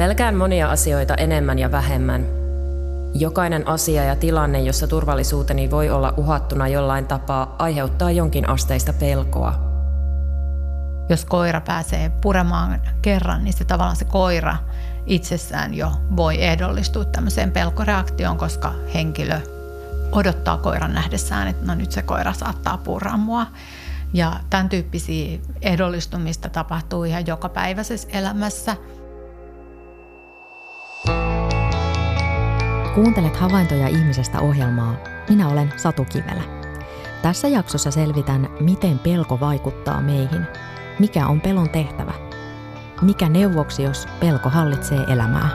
Pelkään monia asioita enemmän ja vähemmän. Jokainen asia ja tilanne, jossa turvallisuuteni voi olla uhattuna jollain tapaa, aiheuttaa jonkin asteista pelkoa. Jos koira pääsee puremaan kerran, niin se tavallaan se koira itsessään jo voi ehdollistua tämmöiseen pelkoreaktioon, koska henkilö odottaa koiran nähdessään, että no nyt se koira saattaa purra mua. Ja tämän tyyppisiä ehdollistumista tapahtuu ihan jokapäiväisessä elämässä. Kuuntelet havaintoja ihmisestä ohjelmaa. Minä olen Satu Kivelä. Tässä jaksossa selvitän, miten pelko vaikuttaa meihin. Mikä on pelon tehtävä? Mikä neuvoksi, jos pelko hallitsee elämää?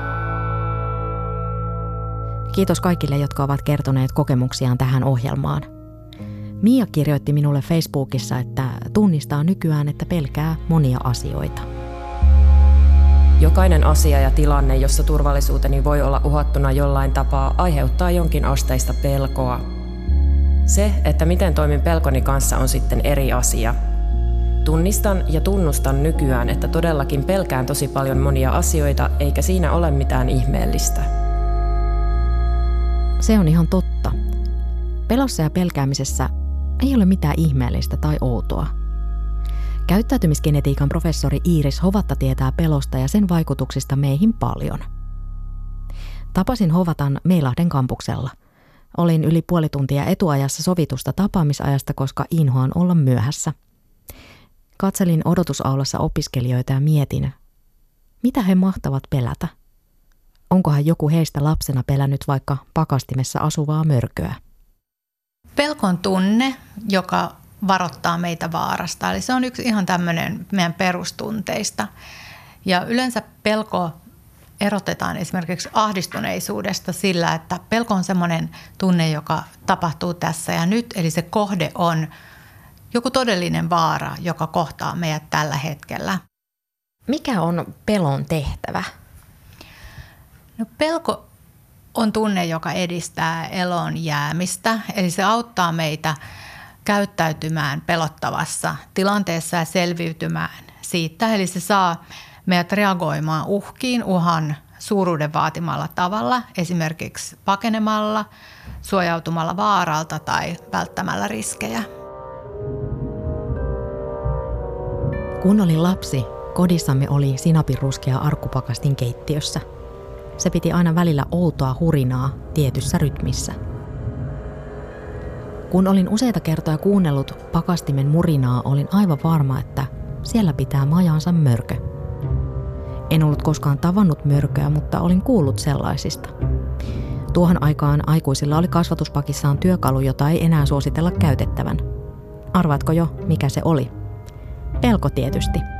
Kiitos kaikille, jotka ovat kertoneet kokemuksiaan tähän ohjelmaan. Mia kirjoitti minulle Facebookissa, että tunnistaa nykyään, että pelkää monia asioita. Jokainen asia ja tilanne, jossa turvallisuuteni voi olla uhattuna jollain tapaa, aiheuttaa jonkin asteista pelkoa. Se, että miten toimin pelkoni kanssa, on sitten eri asia. Tunnistan ja tunnustan nykyään, että todellakin pelkään tosi paljon monia asioita, eikä siinä ole mitään ihmeellistä. Se on ihan totta. Pelossa ja pelkäämisessä ei ole mitään ihmeellistä tai outoa. Käyttäytymisgenetiikan professori Iiris Hovatta tietää pelosta ja sen vaikutuksista meihin paljon. Tapasin Hovatan Meilahden kampuksella. Olin yli puoli tuntia etuajassa sovitusta tapaamisajasta, koska inhoan olla myöhässä. Katselin odotusaulassa opiskelijoita ja mietin, mitä he mahtavat pelätä – Onkohan joku heistä lapsena pelännyt vaikka pakastimessa asuvaa mörköä? Pelkon tunne, joka varoittaa meitä vaarasta. Eli se on yksi ihan tämmöinen meidän perustunteista. Ja yleensä pelko erotetaan esimerkiksi ahdistuneisuudesta sillä, että pelko on semmoinen tunne, joka tapahtuu tässä ja nyt. Eli se kohde on joku todellinen vaara, joka kohtaa meidät tällä hetkellä. Mikä on pelon tehtävä? No pelko on tunne, joka edistää elon jäämistä, eli se auttaa meitä käyttäytymään pelottavassa tilanteessa ja selviytymään siitä. Eli se saa meidät reagoimaan uhkiin uhan suuruuden vaatimalla tavalla, esimerkiksi pakenemalla, suojautumalla vaaralta tai välttämällä riskejä. Kun olin lapsi, kodissamme oli sinapiruskea arkkupakastin keittiössä – se piti aina välillä outoa hurinaa tietyssä rytmissä. Kun olin useita kertoja kuunnellut pakastimen murinaa, olin aivan varma, että siellä pitää majansa mörkö. En ollut koskaan tavannut mörköä, mutta olin kuullut sellaisista. Tuohon aikaan aikuisilla oli kasvatuspakissaan työkalu, jota ei enää suositella käytettävän. Arvaatko jo, mikä se oli? Pelko tietysti –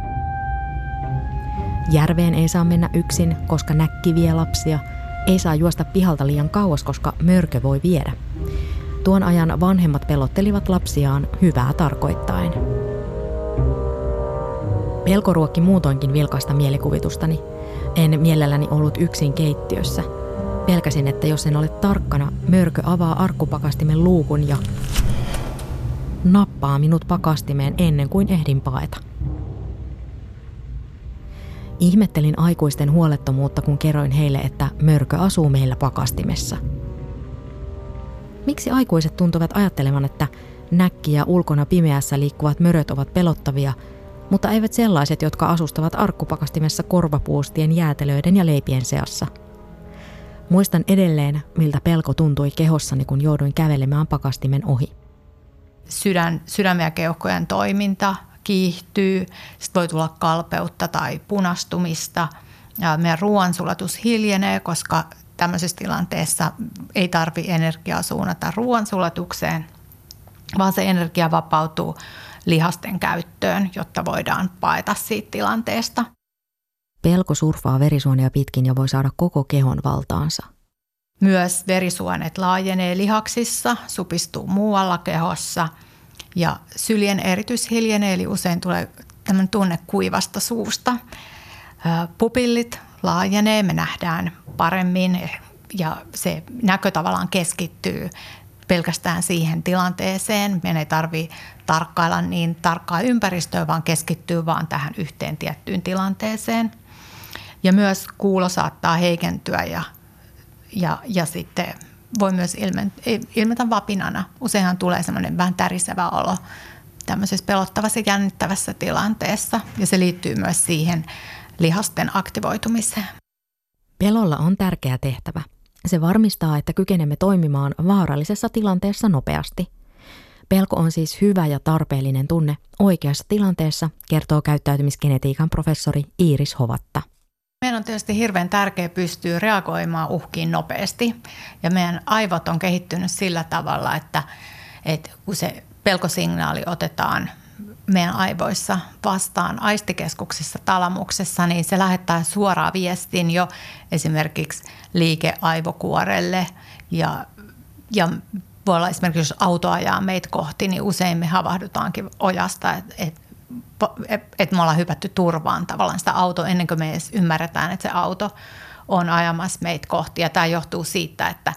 Järveen ei saa mennä yksin, koska näkki vie lapsia. Ei saa juosta pihalta liian kauas, koska mörkö voi viedä. Tuon ajan vanhemmat pelottelivat lapsiaan hyvää tarkoittaen. Pelko ruokki muutoinkin vilkasta mielikuvitustani. En mielelläni ollut yksin keittiössä. Pelkäsin, että jos en ole tarkkana, mörkö avaa arkkupakastimen luukun ja nappaa minut pakastimeen ennen kuin ehdin paeta. Ihmettelin aikuisten huolettomuutta, kun kerroin heille, että mörkö asuu meillä pakastimessa. Miksi aikuiset tuntuvat ajattelevan, että näkki ja ulkona pimeässä liikkuvat möröt ovat pelottavia, mutta eivät sellaiset, jotka asustavat arkkupakastimessa korvapuustien, jäätelöiden ja leipien seassa. Muistan edelleen, miltä pelko tuntui kehossani, kun jouduin kävelemään pakastimen ohi. Sydän, sydämen ja keuhkojen toiminta kiihtyy, sitten voi tulla kalpeutta tai punastumista. Ja meidän ruoansulatus hiljenee, koska tämmöisessä tilanteessa ei tarvi energiaa suunnata ruoansulatukseen, vaan se energia vapautuu lihasten käyttöön, jotta voidaan paeta siitä tilanteesta. Pelko surfaa verisuonia pitkin ja voi saada koko kehon valtaansa. Myös verisuonet laajenee lihaksissa, supistuu muualla kehossa – ja syljen eritys hiljenee, eli usein tulee tämmöinen tunne kuivasta suusta. Pupillit laajenee, me nähdään paremmin ja se näkö tavallaan keskittyy pelkästään siihen tilanteeseen. Meidän ei tarvitse tarkkailla niin tarkkaa ympäristöä, vaan keskittyy vaan tähän yhteen tiettyyn tilanteeseen. Ja myös kuulo saattaa heikentyä ja, ja, ja sitten voi myös ilmetä vapinana. Useinhan tulee semmoinen vähän tärisevä olo tämmöisessä pelottavassa ja jännittävässä tilanteessa ja se liittyy myös siihen lihasten aktivoitumiseen. Pelolla on tärkeä tehtävä. Se varmistaa, että kykenemme toimimaan vaarallisessa tilanteessa nopeasti. Pelko on siis hyvä ja tarpeellinen tunne oikeassa tilanteessa, kertoo käyttäytymisgenetiikan professori Iiris Hovatta. Meidän on tietysti hirveän tärkeää pystyä reagoimaan uhkiin nopeasti. Ja meidän aivot on kehittynyt sillä tavalla, että, että kun se pelkosignaali otetaan meidän aivoissa vastaan aistikeskuksessa talamuksessa, niin se lähettää suoraan viestin jo esimerkiksi liikeaivokuorelle ja, ja voi olla esimerkiksi, jos auto ajaa meitä kohti, niin usein me havahdutaankin ojasta, että et, et, me ollaan hypätty turvaan tavallaan sitä auto ennen kuin me edes ymmärretään, että se auto on ajamassa meitä kohti. Ja tämä johtuu siitä, että,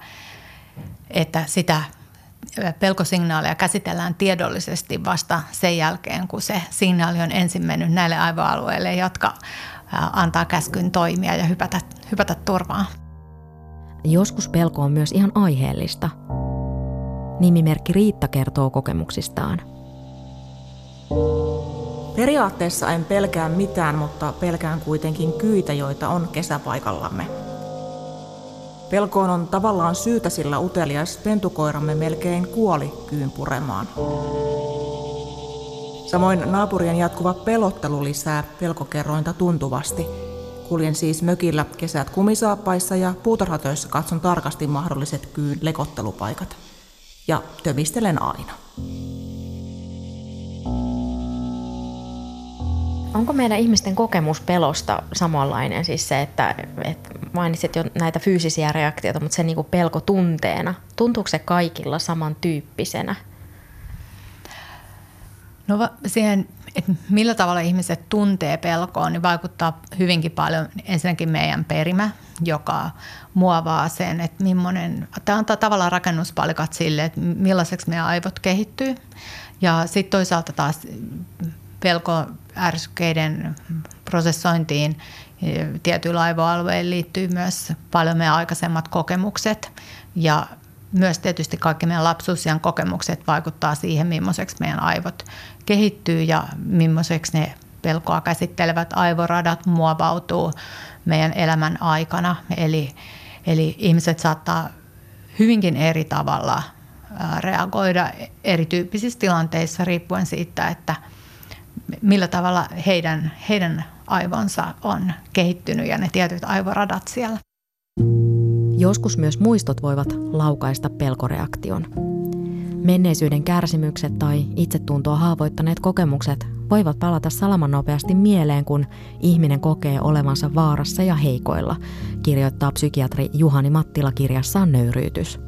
että sitä pelkosignaalia käsitellään tiedollisesti vasta sen jälkeen, kun se signaali on ensin mennyt näille aivoalueille, jotka antaa käskyn toimia ja hypätä, hypätä turvaan. Joskus pelko on myös ihan aiheellista. Nimimerkki Riitta kertoo kokemuksistaan. Periaatteessa en pelkää mitään, mutta pelkään kuitenkin kyitä, joita on kesäpaikallamme. Pelkoon on tavallaan syytä, sillä utelias pentukoiramme melkein kuoli kyyn puremaan. Samoin naapurien jatkuva pelottelu lisää pelkokerrointa tuntuvasti. Kuljen siis mökillä kesät kumisaappaissa ja puutarhatöissä katson tarkasti mahdolliset kyyn lekottelupaikat. Ja tömistelen aina. Onko meidän ihmisten kokemus pelosta samanlainen? Siis se, että, että mainitsit jo näitä fyysisiä reaktioita, mutta se niin kuin pelko tunteena. Tuntuuko se kaikilla samantyyppisenä? No siihen, että millä tavalla ihmiset tuntee pelkoa, niin vaikuttaa hyvinkin paljon ensinnäkin meidän perimä, joka muovaa sen, että millainen, tämä antaa tavallaan rakennuspalikat sille, että millaiseksi meidän aivot kehittyy. Ja sitten toisaalta taas pelkoärsykkeiden prosessointiin tietyillä aivoalueilla liittyy myös paljon meidän aikaisemmat kokemukset ja myös tietysti kaikki meidän lapsuusian kokemukset vaikuttaa siihen, millaiseksi meidän aivot kehittyy ja millaiseksi ne pelkoa käsittelevät aivoradat muovautuu meidän elämän aikana. Eli, eli ihmiset saattaa hyvinkin eri tavalla reagoida erityyppisissä tilanteissa riippuen siitä, että – millä tavalla heidän, heidän aivonsa on kehittynyt ja ne tietyt aivoradat siellä. Joskus myös muistot voivat laukaista pelkoreaktion. Menneisyyden kärsimykset tai itsetuntoa haavoittaneet kokemukset voivat palata salaman nopeasti mieleen, kun ihminen kokee olevansa vaarassa ja heikoilla, kirjoittaa psykiatri Juhani Mattila kirjassaan Nöyryytys.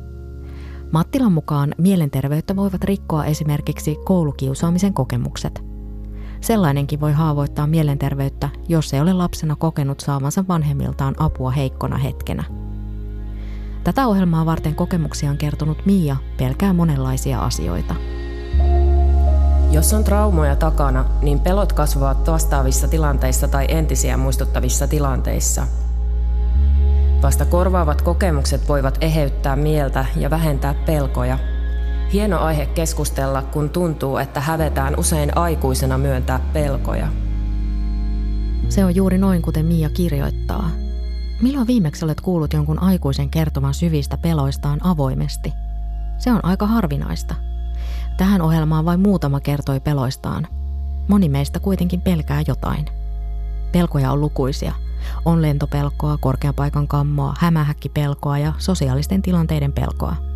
Mattilan mukaan mielenterveyttä voivat rikkoa esimerkiksi koulukiusaamisen kokemukset – Sellainenkin voi haavoittaa mielenterveyttä, jos ei ole lapsena kokenut saavansa vanhemmiltaan apua heikkona hetkenä. Tätä ohjelmaa varten kokemuksia on kertonut Mia pelkää monenlaisia asioita. Jos on traumoja takana, niin pelot kasvavat vastaavissa tilanteissa tai entisiä muistuttavissa tilanteissa. Vasta korvaavat kokemukset voivat eheyttää mieltä ja vähentää pelkoja – Hieno aihe keskustella, kun tuntuu, että hävetään usein aikuisena myöntää pelkoja. Se on juuri noin, kuten Mia kirjoittaa. Milloin viimeksi olet kuullut jonkun aikuisen kertovan syvistä peloistaan avoimesti? Se on aika harvinaista. Tähän ohjelmaan vain muutama kertoi peloistaan. Moni meistä kuitenkin pelkää jotain. Pelkoja on lukuisia. On lentopelkoa, korkean paikan kammoa, hämähäkkipelkoa ja sosiaalisten tilanteiden pelkoa –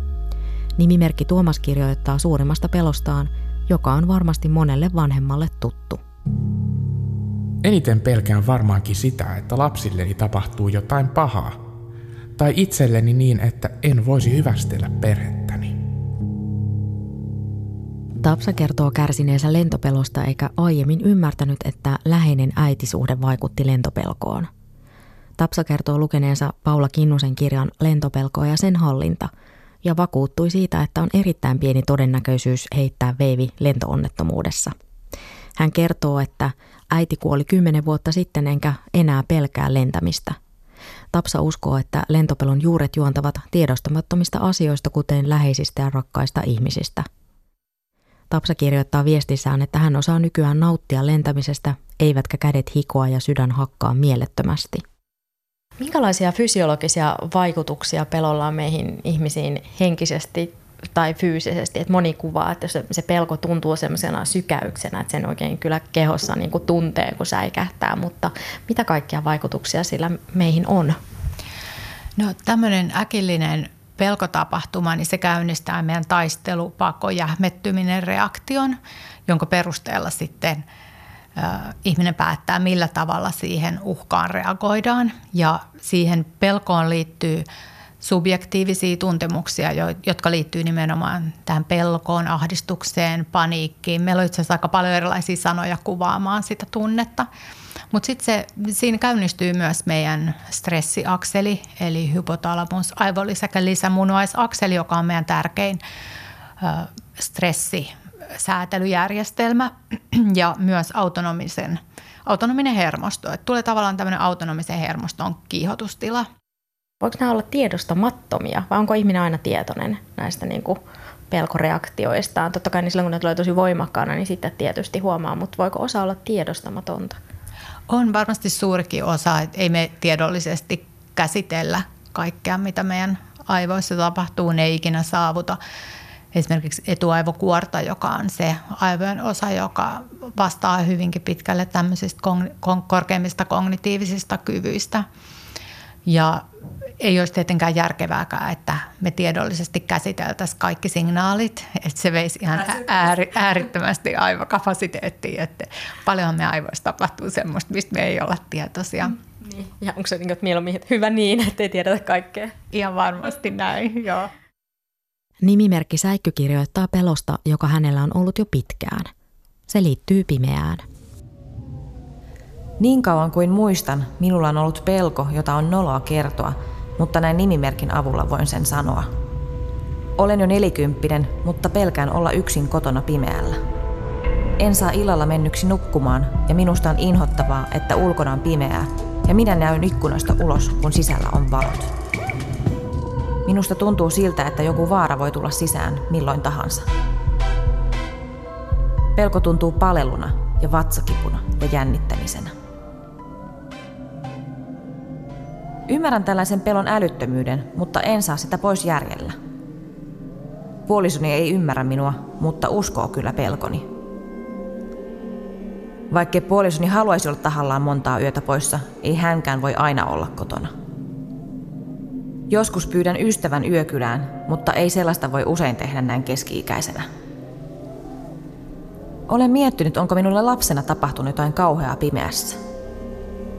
Nimimerkki Tuomas kirjoittaa suurimmasta pelostaan, joka on varmasti monelle vanhemmalle tuttu. Eniten pelkään varmaankin sitä, että lapsilleni tapahtuu jotain pahaa. Tai itselleni niin, että en voisi hyvästellä perhettäni. Tapsa kertoo kärsineensä lentopelosta eikä aiemmin ymmärtänyt, että läheinen äitisuhde vaikutti lentopelkoon. Tapsa kertoo lukeneensa Paula Kinnusen kirjan Lentopelkoa ja sen hallinta – ja vakuuttui siitä, että on erittäin pieni todennäköisyys heittää veivi lentoonnettomuudessa. Hän kertoo, että äiti kuoli kymmenen vuotta sitten enkä enää pelkää lentämistä. Tapsa uskoo, että lentopelon juuret juontavat tiedostamattomista asioista, kuten läheisistä ja rakkaista ihmisistä. Tapsa kirjoittaa viestissään, että hän osaa nykyään nauttia lentämisestä, eivätkä kädet hikoa ja sydän hakkaa mielettömästi. Minkälaisia fysiologisia vaikutuksia pelolla on meihin ihmisiin henkisesti tai fyysisesti, että moni kuvaa, että se, se pelko tuntuu semmoisena sykäyksenä, että sen oikein kyllä kehossa niin kuin tuntee, kun säikähtää, mutta mitä kaikkia vaikutuksia sillä meihin on? No tämmöinen äkillinen pelkotapahtuma, niin se käynnistää meidän taistelu, pako, jähmettyminen reaktion, jonka perusteella sitten ihminen päättää, millä tavalla siihen uhkaan reagoidaan. Ja siihen pelkoon liittyy subjektiivisia tuntemuksia, jotka liittyy nimenomaan tähän pelkoon, ahdistukseen, paniikkiin. Meillä on itse asiassa aika paljon erilaisia sanoja kuvaamaan sitä tunnetta. Mutta sitten siinä käynnistyy myös meidän stressiakseli, eli hypotalamus, aivolisäkä lisämunuaisakseli, joka on meidän tärkein ö, stressisäätelyjärjestelmä ja myös autonomisen, autonominen hermosto. Et tulee tavallaan tämmöinen autonomisen hermoston kiihotustila. Voiko nämä olla tiedostamattomia vai onko ihminen aina tietoinen näistä niin kuin pelkoreaktioistaan? Totta kai niin silloin kun ne tulee tosi voimakkaana, niin sitten tietysti huomaa, mutta voiko osa olla tiedostamatonta? On varmasti suurikin osa, että ei me tiedollisesti käsitellä kaikkea, mitä meidän aivoissa tapahtuu, ne ei ikinä saavuta. Esimerkiksi etuaivokuorta, joka on se aivojen osa, joka vastaa hyvinkin pitkälle tämmöisistä korkeimmista kognitiivisista kyvyistä. Ja ei olisi tietenkään järkevääkään, että me tiedollisesti käsiteltäisiin kaikki signaalit, että se veisi ihan ääri, äärittömästi aivokapasiteettiin, että paljon me aivoissa tapahtuu semmoista, mistä me ei olla tietoisia. Mm, niin. Ja onko se niin, että mieluummin hyvä niin, että ei tiedetä kaikkea? Ihan varmasti näin, joo. Nimimerkki Säikky kirjoittaa pelosta, joka hänellä on ollut jo pitkään. Se liittyy pimeään. Niin kauan kuin muistan, minulla on ollut pelko, jota on noloa kertoa – mutta näin nimimerkin avulla voin sen sanoa. Olen jo nelikymppinen, mutta pelkään olla yksin kotona pimeällä. En saa illalla mennyksi nukkumaan ja minusta on inhottavaa, että ulkona on pimeää ja minä näyn ikkunoista ulos, kun sisällä on valot. Minusta tuntuu siltä, että joku vaara voi tulla sisään milloin tahansa. Pelko tuntuu paleluna ja vatsakipuna ja jännittämisenä. Ymmärrän tällaisen pelon älyttömyyden, mutta en saa sitä pois järjellä. Puolisoni ei ymmärrä minua, mutta uskoo kyllä pelkoni. Vaikkei puolisoni haluaisi olla tahallaan montaa yötä poissa, ei hänkään voi aina olla kotona. Joskus pyydän ystävän yökylään, mutta ei sellaista voi usein tehdä näin keski-ikäisenä. Olen miettinyt, onko minulle lapsena tapahtunut jotain kauheaa pimeässä.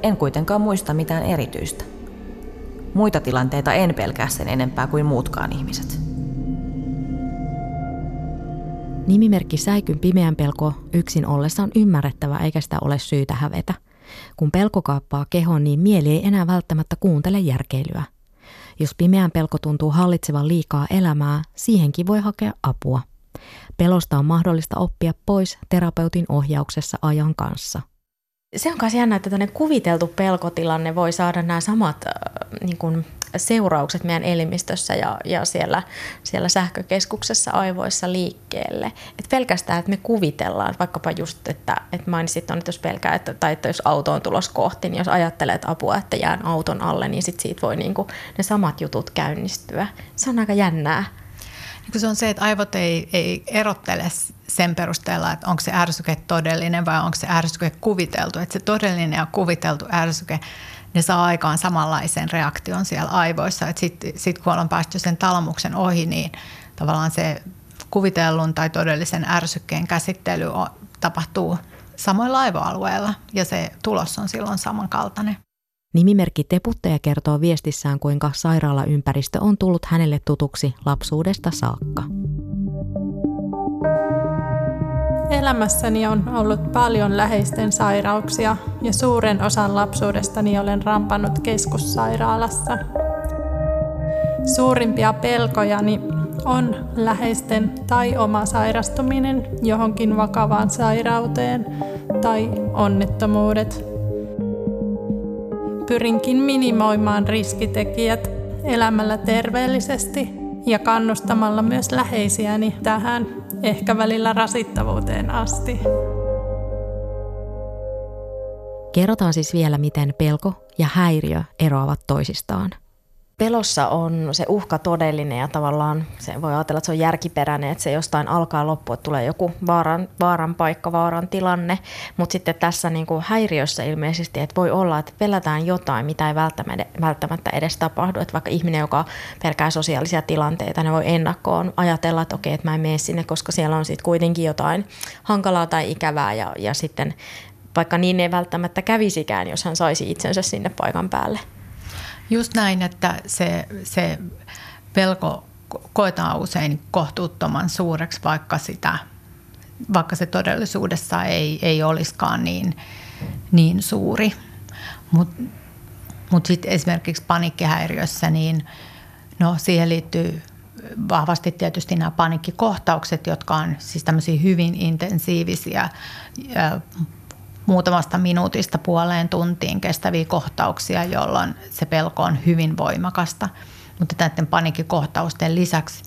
En kuitenkaan muista mitään erityistä. Muita tilanteita en pelkää sen enempää kuin muutkaan ihmiset. Nimimerkki Säikyn pimeän pelko yksin ollessa on ymmärrettävä eikä sitä ole syytä hävetä. Kun pelko kaappaa kehon, niin mieli ei enää välttämättä kuuntele järkeilyä. Jos pimeän pelko tuntuu hallitsevan liikaa elämää, siihenkin voi hakea apua. Pelosta on mahdollista oppia pois terapeutin ohjauksessa ajan kanssa – se on myös jännä, että tämmöinen kuviteltu pelkotilanne voi saada nämä samat äh, niin kuin seuraukset meidän elimistössä ja, ja siellä, siellä sähkökeskuksessa aivoissa liikkeelle. Et pelkästään, että me kuvitellaan, vaikkapa just, että, että mainitsit on, että jos pelkää, että, tai että jos auto on tulos kohti, niin jos ajattelet apua, että jään auton alle, niin sit siitä voi niin kuin, ne samat jutut käynnistyä. Se on aika jännää. Se on se, että aivot ei, ei erottele sen perusteella, että onko se ärsyke todellinen vai onko se ärsyke kuviteltu. Että se todellinen ja kuviteltu ärsyke, ne saa aikaan samanlaisen reaktion siellä aivoissa. Sitten sit kun ollaan päästy sen talamuksen ohi, niin tavallaan se kuvitellun tai todellisen ärsykkeen käsittely tapahtuu samoilla aivoalueilla ja se tulos on silloin samankaltainen. Nimimerkki Teputtaja kertoo viestissään, kuinka sairaalaympäristö on tullut hänelle tutuksi lapsuudesta saakka. Elämässäni on ollut paljon läheisten sairauksia ja suuren osan lapsuudestani olen rampannut keskussairaalassa. Suurimpia pelkojani on läheisten tai oma sairastuminen johonkin vakavaan sairauteen tai onnettomuudet. Pyrinkin minimoimaan riskitekijät elämällä terveellisesti ja kannustamalla myös läheisiäni tähän, ehkä välillä rasittavuuteen asti. Kerrotaan siis vielä, miten pelko ja häiriö eroavat toisistaan – pelossa on se uhka todellinen ja tavallaan se voi ajatella, että se on järkiperäinen, että se jostain alkaa loppua, että tulee joku vaaran, vaaran paikka, vaaran tilanne. Mutta sitten tässä niin kuin häiriössä ilmeisesti, että voi olla, että pelätään jotain, mitä ei välttämättä edes tapahdu. Että vaikka ihminen, joka pelkää sosiaalisia tilanteita, ne voi ennakkoon ajatella, että okei, että mä en mene sinne, koska siellä on sitten kuitenkin jotain hankalaa tai ikävää ja, ja sitten vaikka niin ei välttämättä kävisikään, jos hän saisi itsensä sinne paikan päälle. Just näin, että se, se pelko koetaan usein kohtuuttoman suureksi, vaikka, sitä, vaikka se todellisuudessa ei, ei olisikaan niin, niin suuri. Mutta mut sitten esimerkiksi paniikkihäiriössä, niin no siihen liittyy vahvasti tietysti nämä paniikkikohtaukset, jotka on siis tämmöisiä hyvin intensiivisiä muutamasta minuutista puoleen tuntiin kestäviä kohtauksia, jolloin se pelko on hyvin voimakasta. Mutta näiden paniikkikohtausten lisäksi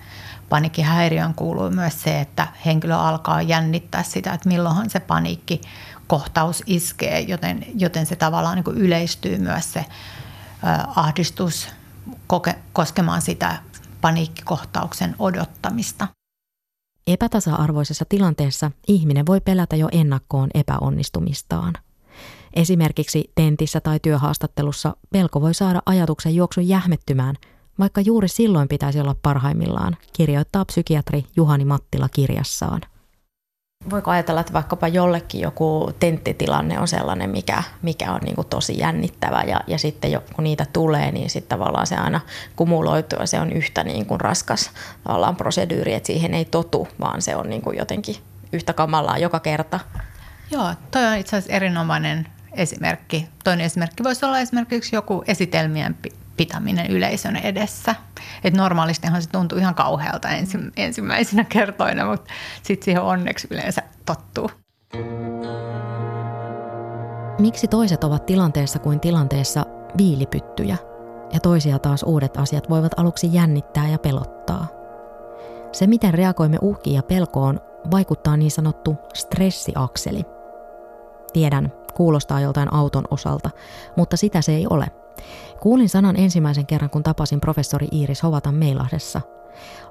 paniikkihäiriön kuuluu myös se, että henkilö alkaa jännittää sitä, että milloinhan se paniikki kohtaus iskee, joten, joten se tavallaan niin yleistyy myös se ahdistus koke, koskemaan sitä paniikkikohtauksen odottamista. Epätasa-arvoisessa tilanteessa ihminen voi pelätä jo ennakkoon epäonnistumistaan. Esimerkiksi tentissä tai työhaastattelussa pelko voi saada ajatuksen juoksun jähmettymään, vaikka juuri silloin pitäisi olla parhaimmillaan, kirjoittaa psykiatri Juhani Mattila kirjassaan. Voiko ajatella, että vaikkapa jollekin joku tenttitilanne on sellainen, mikä, mikä on niin kuin tosi jännittävä ja, ja sitten jo, kun niitä tulee, niin sitten tavallaan se aina kumuloituu ja se on yhtä niin kuin raskas tavallaan proseduuri, että siihen ei totu, vaan se on niin kuin jotenkin yhtä kamalaa joka kerta. Joo, toi on itse asiassa erinomainen esimerkki. Toinen esimerkki voisi olla esimerkiksi joku esitelmien pitäminen yleisön edessä. Et normaalistihan se tuntuu ihan kauhealta ensi, ensimmäisenä kertoina, mutta sitten siihen onneksi yleensä tottuu. Miksi toiset ovat tilanteessa kuin tilanteessa viilipyttyjä ja toisia taas uudet asiat voivat aluksi jännittää ja pelottaa? Se, miten reagoimme uhkiin ja pelkoon, vaikuttaa niin sanottu stressiakseli. Tiedän, kuulostaa joltain auton osalta, mutta sitä se ei ole – Kuulin sanan ensimmäisen kerran, kun tapasin professori Iiris Hovatan Meilahdessa.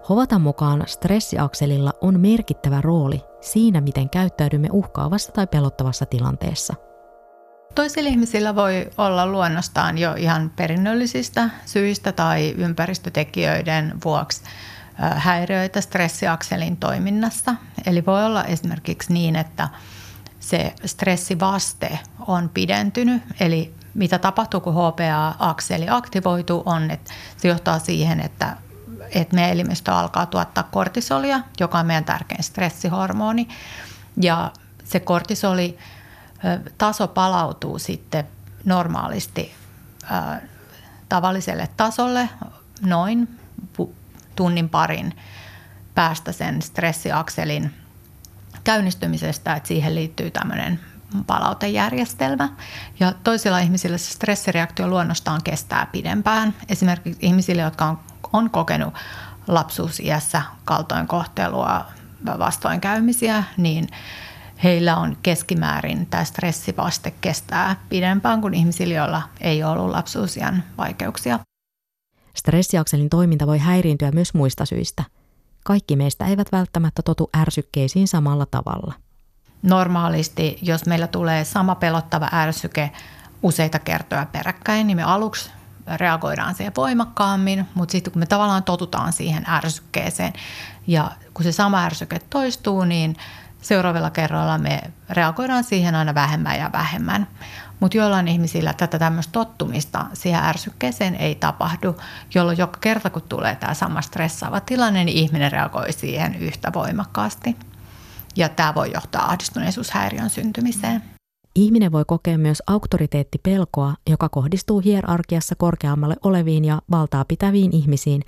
Hovatan mukaan stressiakselilla on merkittävä rooli siinä, miten käyttäydymme uhkaavassa tai pelottavassa tilanteessa. Toisilla ihmisillä voi olla luonnostaan jo ihan perinnöllisistä syistä tai ympäristötekijöiden vuoksi häiriöitä stressiakselin toiminnassa. Eli voi olla esimerkiksi niin, että se stressivaste on pidentynyt, eli mitä tapahtuu, kun HPA-akseli aktivoituu, on, että se johtaa siihen, että, että meidän elimistö alkaa tuottaa kortisolia, joka on meidän tärkein stressihormoni. Ja se kortisoli taso palautuu sitten normaalisti tavalliselle tasolle noin tunnin parin päästä sen stressiakselin käynnistymisestä, että siihen liittyy tämmöinen palautejärjestelmä. Ja toisilla ihmisillä se stressireaktio luonnostaan kestää pidempään. Esimerkiksi ihmisille, jotka on, on kokenut lapsuusiässä kaltoinkohtelua, vastoinkäymisiä, niin heillä on keskimäärin tämä stressivaste kestää pidempään kuin ihmisillä, joilla ei ole ollut lapsuusiän vaikeuksia. Stressiakselin toiminta voi häiriintyä myös muista syistä. Kaikki meistä eivät välttämättä totu ärsykkeisiin samalla tavalla – normaalisti, jos meillä tulee sama pelottava ärsyke useita kertoja peräkkäin, niin me aluksi reagoidaan siihen voimakkaammin, mutta sitten kun me tavallaan totutaan siihen ärsykkeeseen ja kun se sama ärsyke toistuu, niin seuraavilla kerroilla me reagoidaan siihen aina vähemmän ja vähemmän. Mutta joillain ihmisillä tätä tämmöistä tottumista siihen ärsykkeeseen ei tapahdu, jolloin joka kerta kun tulee tämä sama stressaava tilanne, niin ihminen reagoi siihen yhtä voimakkaasti ja tämä voi johtaa ahdistuneisuushäiriön syntymiseen. Ihminen voi kokea myös auktoriteettipelkoa, joka kohdistuu hierarkiassa korkeammalle oleviin ja valtaa pitäviin ihmisiin,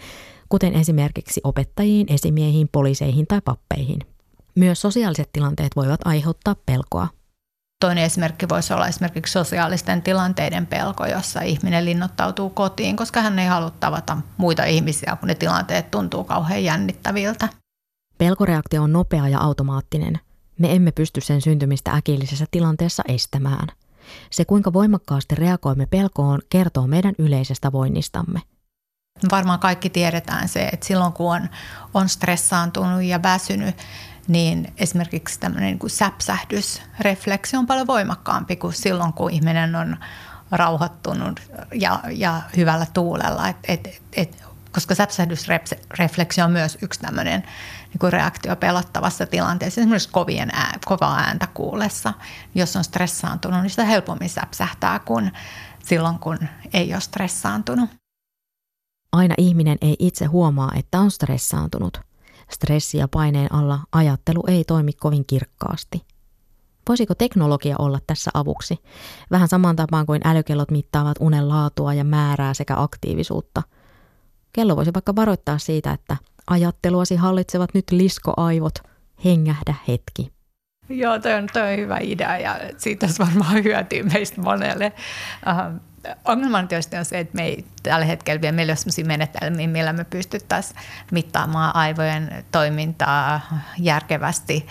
kuten esimerkiksi opettajiin, esimiehiin, poliiseihin tai pappeihin. Myös sosiaaliset tilanteet voivat aiheuttaa pelkoa. Toinen esimerkki voisi olla esimerkiksi sosiaalisten tilanteiden pelko, jossa ihminen linnoittautuu kotiin, koska hän ei halua tavata muita ihmisiä, kun ne tilanteet tuntuu kauhean jännittäviltä. Pelkoreaktio on nopea ja automaattinen. Me emme pysty sen syntymistä äkillisessä tilanteessa estämään. Se, kuinka voimakkaasti reagoimme pelkoon, kertoo meidän yleisestä voinnistamme. Varmaan kaikki tiedetään se, että silloin kun on, on stressaantunut ja väsynyt, niin esimerkiksi tämmöinen niin kuin säpsähdysrefleksi on paljon voimakkaampi kuin silloin, kun ihminen on rauhoittunut ja, ja hyvällä tuulella. Et, et, et, koska säpsähdysrefleksi on myös yksi tämmöinen niin kuin reaktio pelottavassa tilanteessa, esimerkiksi kovien ää, kovaa ääntä kuulessa. Jos on stressaantunut, niin sitä helpommin säpsähtää kuin silloin, kun ei ole stressaantunut. Aina ihminen ei itse huomaa, että on stressaantunut – Stressi ja paineen alla ajattelu ei toimi kovin kirkkaasti. Voisiko teknologia olla tässä avuksi? Vähän saman tapaan kuin älykellot mittaavat unen laatua ja määrää sekä aktiivisuutta. Kello voisi vaikka varoittaa siitä, että ajatteluasi hallitsevat nyt liskoaivot, hengähdä hetki. Joo, toi on, toi on hyvä idea ja siitä olisi varmaan hyötyä meistä monelle. Uh, ongelma tietysti on se, että me ei tällä hetkellä vielä meillä ole sellaisia menetelmiä, millä me pystyttäisiin mittaamaan aivojen toimintaa järkevästi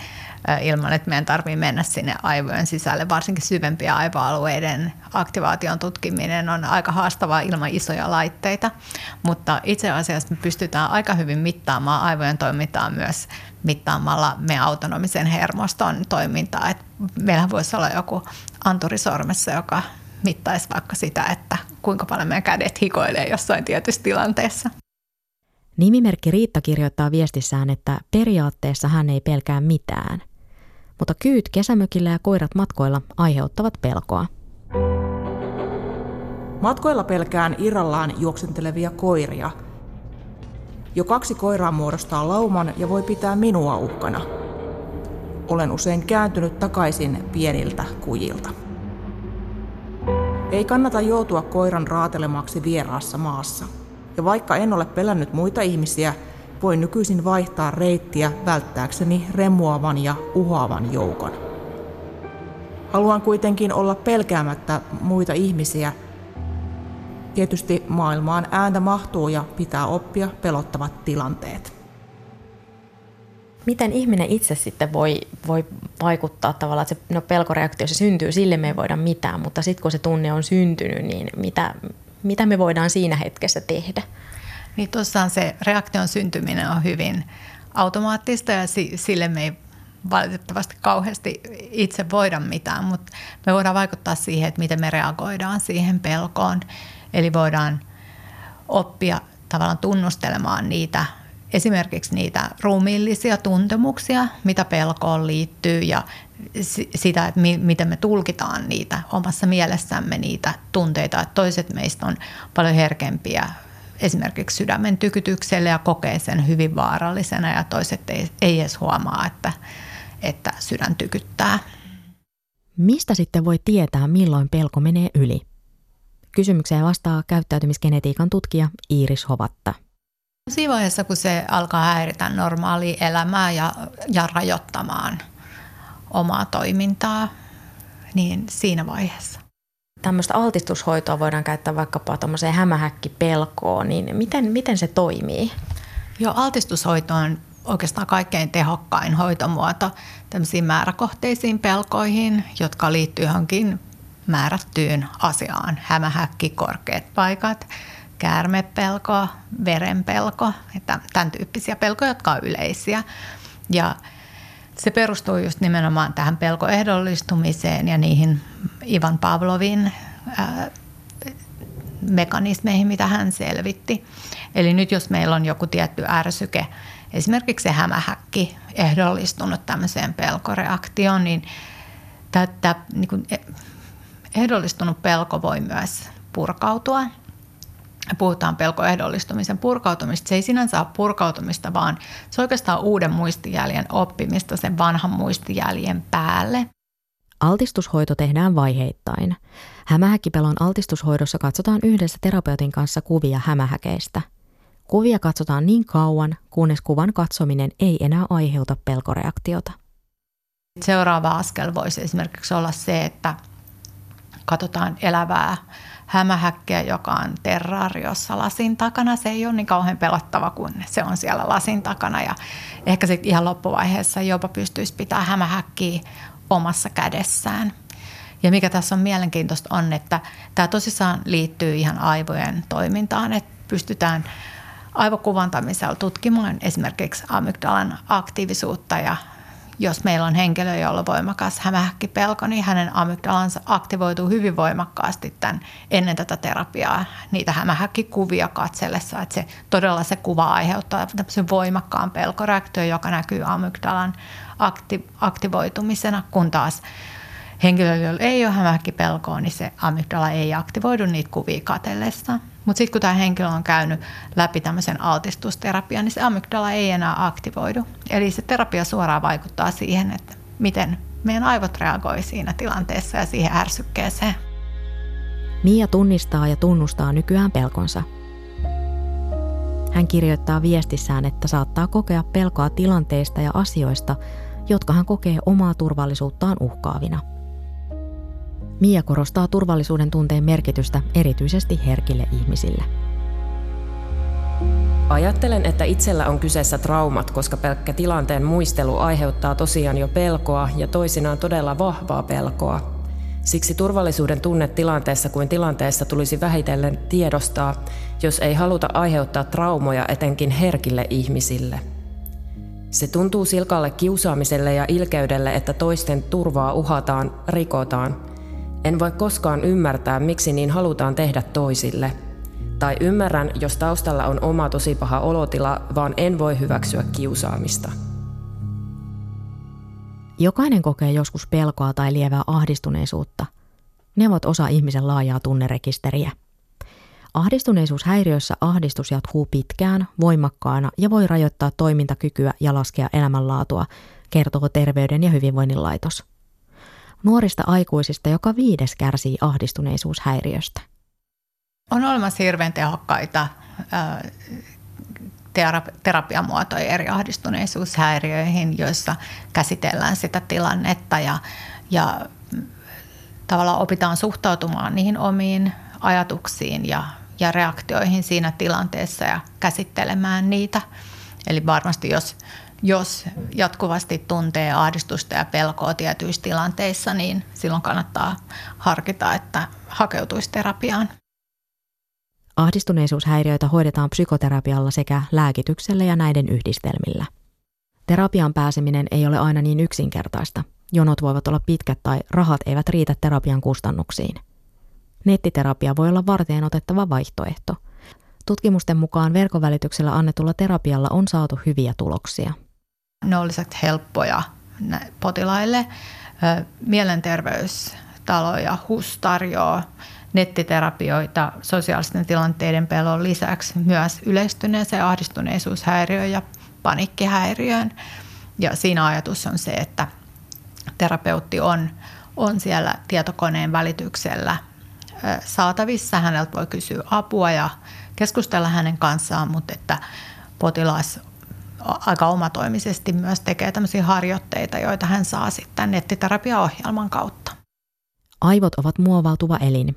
ilman, että meidän tarvitsee mennä sinne aivojen sisälle. Varsinkin syvempiä aivoalueiden aktivaation tutkiminen on aika haastavaa ilman isoja laitteita, mutta itse asiassa me pystytään aika hyvin mittaamaan aivojen toimintaa myös mittaamalla meidän autonomisen hermoston toimintaa. Et meillä voisi olla joku anturi sormessa, joka mittaisi vaikka sitä, että kuinka paljon meidän kädet hikoilee jossain tietyssä tilanteessa. Nimimerkki Riitta kirjoittaa viestissään, että periaatteessa hän ei pelkää mitään, mutta kyyt kesämökillä ja koirat matkoilla aiheuttavat pelkoa. Matkoilla pelkään irrallaan juoksentelevia koiria. Jo kaksi koiraa muodostaa lauman ja voi pitää minua uhkana. Olen usein kääntynyt takaisin pieniltä kujilta. Ei kannata joutua koiran raatelemaksi vieraassa maassa. Ja vaikka en ole pelännyt muita ihmisiä, voin nykyisin vaihtaa reittiä välttääkseni remuavan ja uhoavan joukon. Haluan kuitenkin olla pelkäämättä muita ihmisiä. Tietysti maailmaan ääntä mahtuu ja pitää oppia pelottavat tilanteet miten ihminen itse sitten voi, voi vaikuttaa tavallaan, että se no pelkoreaktio se syntyy, sille me ei voida mitään, mutta sitten kun se tunne on syntynyt, niin mitä, mitä me voidaan siinä hetkessä tehdä? Niin tuossaan se reaktion syntyminen on hyvin automaattista ja sille me ei valitettavasti kauheasti itse voida mitään, mutta me voidaan vaikuttaa siihen, että miten me reagoidaan siihen pelkoon. Eli voidaan oppia tavallaan tunnustelemaan niitä esimerkiksi niitä ruumiillisia tuntemuksia, mitä pelkoon liittyy ja sitä, että miten me tulkitaan niitä omassa mielessämme niitä tunteita. Että toiset meistä on paljon herkempiä esimerkiksi sydämen tykytykselle ja kokee sen hyvin vaarallisena ja toiset ei, ei edes huomaa, että, että sydän tykyttää. Mistä sitten voi tietää, milloin pelko menee yli? Kysymykseen vastaa käyttäytymisgenetiikan tutkija Iiris Hovatta. Siinä vaiheessa, kun se alkaa häiritä normaalia elämää ja, ja rajoittamaan omaa toimintaa, niin siinä vaiheessa. Tämmöistä altistushoitoa voidaan käyttää vaikkapa tuommoiseen hämähäkkipelkoon, niin miten, miten se toimii? Joo, altistushoito on oikeastaan kaikkein tehokkain hoitomuoto tämmöisiin määräkohteisiin pelkoihin, jotka liittyy johonkin määrättyyn asiaan. Hämähäkki, korkeat paikat, käärmepelko, verenpelko, että tämän tyyppisiä pelkoja, jotka on yleisiä. Ja se perustuu just nimenomaan tähän pelkoehdollistumiseen ja niihin Ivan Pavlovin ää, mekanismeihin, mitä hän selvitti. Eli nyt jos meillä on joku tietty ärsyke, esimerkiksi se hämähäkki ehdollistunut tämmöiseen pelkoreaktioon, niin tämä niin ehdollistunut pelko voi myös purkautua puhutaan pelkoehdollistumisen purkautumista, se ei sinänsä ole purkautumista, vaan se on oikeastaan uuden muistijäljen oppimista sen vanhan muistijäljen päälle. Altistushoito tehdään vaiheittain. Hämähäkkipelon altistushoidossa katsotaan yhdessä terapeutin kanssa kuvia hämähäkeistä. Kuvia katsotaan niin kauan, kunnes kuvan katsominen ei enää aiheuta pelkoreaktiota. Seuraava askel voisi esimerkiksi olla se, että katsotaan elävää hämähäkkeä, joka on terraariossa lasin takana. Se ei ole niin kauhean pelottava, kun se on siellä lasin takana. Ja ehkä sitten ihan loppuvaiheessa jopa pystyisi pitää hämähäkkiä omassa kädessään. Ja mikä tässä on mielenkiintoista on, että tämä tosissaan liittyy ihan aivojen toimintaan, että pystytään aivokuvantamisella tutkimaan esimerkiksi amygdalan aktiivisuutta ja jos meillä on henkilö, jolla on voimakas hämähäkkipelko, niin hänen amygdalansa aktivoituu hyvin voimakkaasti tämän, ennen tätä terapiaa niitä hämähäkkikuvia katsellessa. Että se, todella se kuva aiheuttaa tämmöisen voimakkaan pelkoreaktion, joka näkyy amygdalan akti, aktivoitumisena, kun taas henkilöllä, jolla ei ole hämähäkkipelkoa, niin se amygdala ei aktivoidu niitä kuvia katellessa. Mutta sitten kun tämä henkilö on käynyt läpi tämmöisen altistusterapian, niin se amygdala ei enää aktivoidu. Eli se terapia suoraan vaikuttaa siihen, että miten meidän aivot reagoi siinä tilanteessa ja siihen ärsykkeeseen. Mia tunnistaa ja tunnustaa nykyään pelkonsa. Hän kirjoittaa viestissään, että saattaa kokea pelkoa tilanteista ja asioista, jotka hän kokee omaa turvallisuuttaan uhkaavina – Mia korostaa turvallisuuden tunteen merkitystä erityisesti herkille ihmisille. Ajattelen, että itsellä on kyseessä traumat, koska pelkkä tilanteen muistelu aiheuttaa tosiaan jo pelkoa ja toisinaan todella vahvaa pelkoa. Siksi turvallisuuden tunne tilanteessa kuin tilanteessa tulisi vähitellen tiedostaa, jos ei haluta aiheuttaa traumoja etenkin herkille ihmisille. Se tuntuu silkalle kiusaamiselle ja ilkeydelle, että toisten turvaa uhataan, rikotaan – en voi koskaan ymmärtää, miksi niin halutaan tehdä toisille. Tai ymmärrän, jos taustalla on oma tosi paha olotila, vaan en voi hyväksyä kiusaamista. Jokainen kokee joskus pelkoa tai lievää ahdistuneisuutta. Ne ovat osa ihmisen laajaa tunnerekisteriä. Ahdistuneisuushäiriössä ahdistus jatkuu pitkään, voimakkaana ja voi rajoittaa toimintakykyä ja laskea elämänlaatua, kertoo Terveyden ja hyvinvoinnin laitos. Nuorista aikuisista joka viides kärsii ahdistuneisuushäiriöstä. On olemassa hirveän tehokkaita terapiamuotoja eri ahdistuneisuushäiriöihin, joissa käsitellään sitä tilannetta ja, ja tavallaan opitaan suhtautumaan niihin omiin ajatuksiin ja, ja reaktioihin siinä tilanteessa ja käsittelemään niitä. Eli varmasti jos jos jatkuvasti tuntee ahdistusta ja pelkoa tietyissä tilanteissa, niin silloin kannattaa harkita, että hakeutuisi terapiaan. Ahdistuneisuushäiriöitä hoidetaan psykoterapialla sekä lääkityksellä ja näiden yhdistelmillä. Terapiaan pääseminen ei ole aina niin yksinkertaista. Jonot voivat olla pitkät tai rahat eivät riitä terapian kustannuksiin. Nettiterapia voi olla varteen otettava vaihtoehto. Tutkimusten mukaan verkovälityksellä annetulla terapialla on saatu hyviä tuloksia – ne olisivat helppoja potilaille. Mielenterveystalo ja HUS tarjoaa nettiterapioita sosiaalisten tilanteiden pelon lisäksi myös yleistyneeseen ahdistuneisuushäiriöön ja panikkihäiriöön. Ja siinä ajatus on se, että terapeutti on, on siellä tietokoneen välityksellä saatavissa. Häneltä voi kysyä apua ja keskustella hänen kanssaan, mutta että potilas aika omatoimisesti myös tekee tämmöisiä harjoitteita, joita hän saa sitten nettiterapiaohjelman kautta. Aivot ovat muovautuva elin.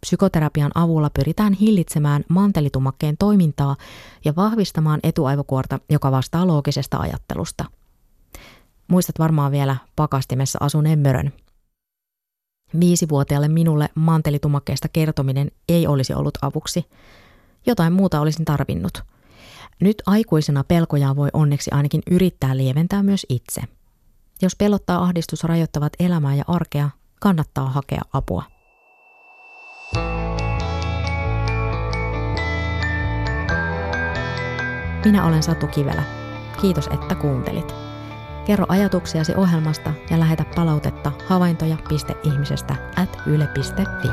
Psykoterapian avulla pyritään hillitsemään mantelitumakkeen toimintaa ja vahvistamaan etuaivokuorta, joka vastaa loogisesta ajattelusta. Muistat varmaan vielä pakastimessa asuneen mörön. Viisivuotiaalle minulle mantelitumakkeesta kertominen ei olisi ollut avuksi. Jotain muuta olisin tarvinnut – nyt aikuisena pelkojaan voi onneksi ainakin yrittää lieventää myös itse. Jos pelottaa ahdistus rajoittavat elämää ja arkea, kannattaa hakea apua. Minä olen Satu Kivelä. Kiitos, että kuuntelit. Kerro ajatuksiasi ohjelmasta ja lähetä palautetta havaintoja.ihmisestä at yle.fi.